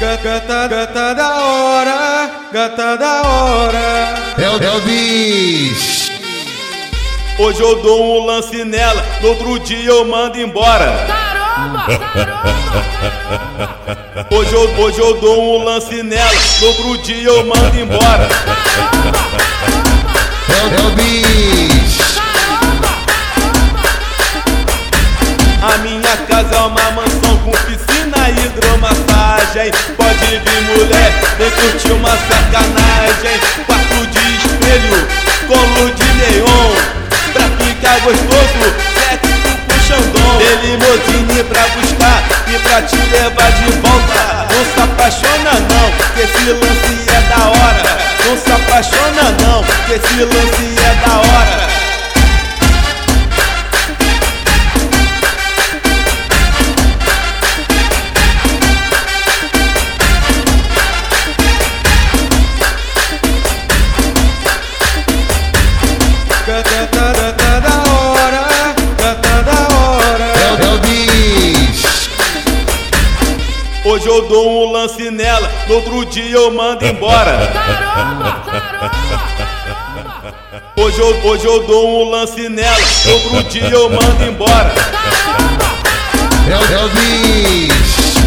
Gata, gata da hora, gata da hora. É bicho. Hoje eu dou um lance nela, no outro dia eu mando embora. Caramba, caramba. Hoje eu, hoje eu dou um lance nela, no outro dia eu mando embora. É o, é minha casa é uma mansão com piscina e hidromassagem. Pode vir mulher, vem curtir uma sacanagem. Quarto de espelho, com luz de neon. Pra ficar gostoso, sexo com xandão. Tem limousine pra buscar e pra te levar de volta. Não se apaixona não, que esse lance é da hora. Não se apaixona não, que esse lance é Hoje eu dou um lance nela, no outro dia eu mando embora. Caramba, caramba. Hoje eu, hoje eu dou um lance nela, no outro dia eu mando embora. O bicho.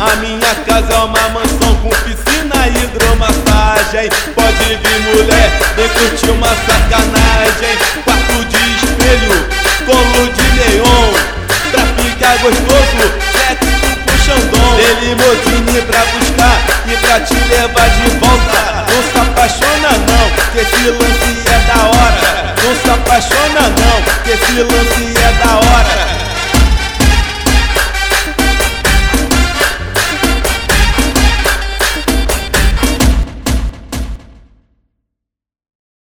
A minha casa é uma mansão com piscina e hidromassagem. Pode vir mulher, vem curtir uma sacanagem. Gostoso, sexo com xandão. Tem limousine pra buscar e pra te levar de volta. Não se apaixona não, que esse lance é da hora. Não se apaixona não,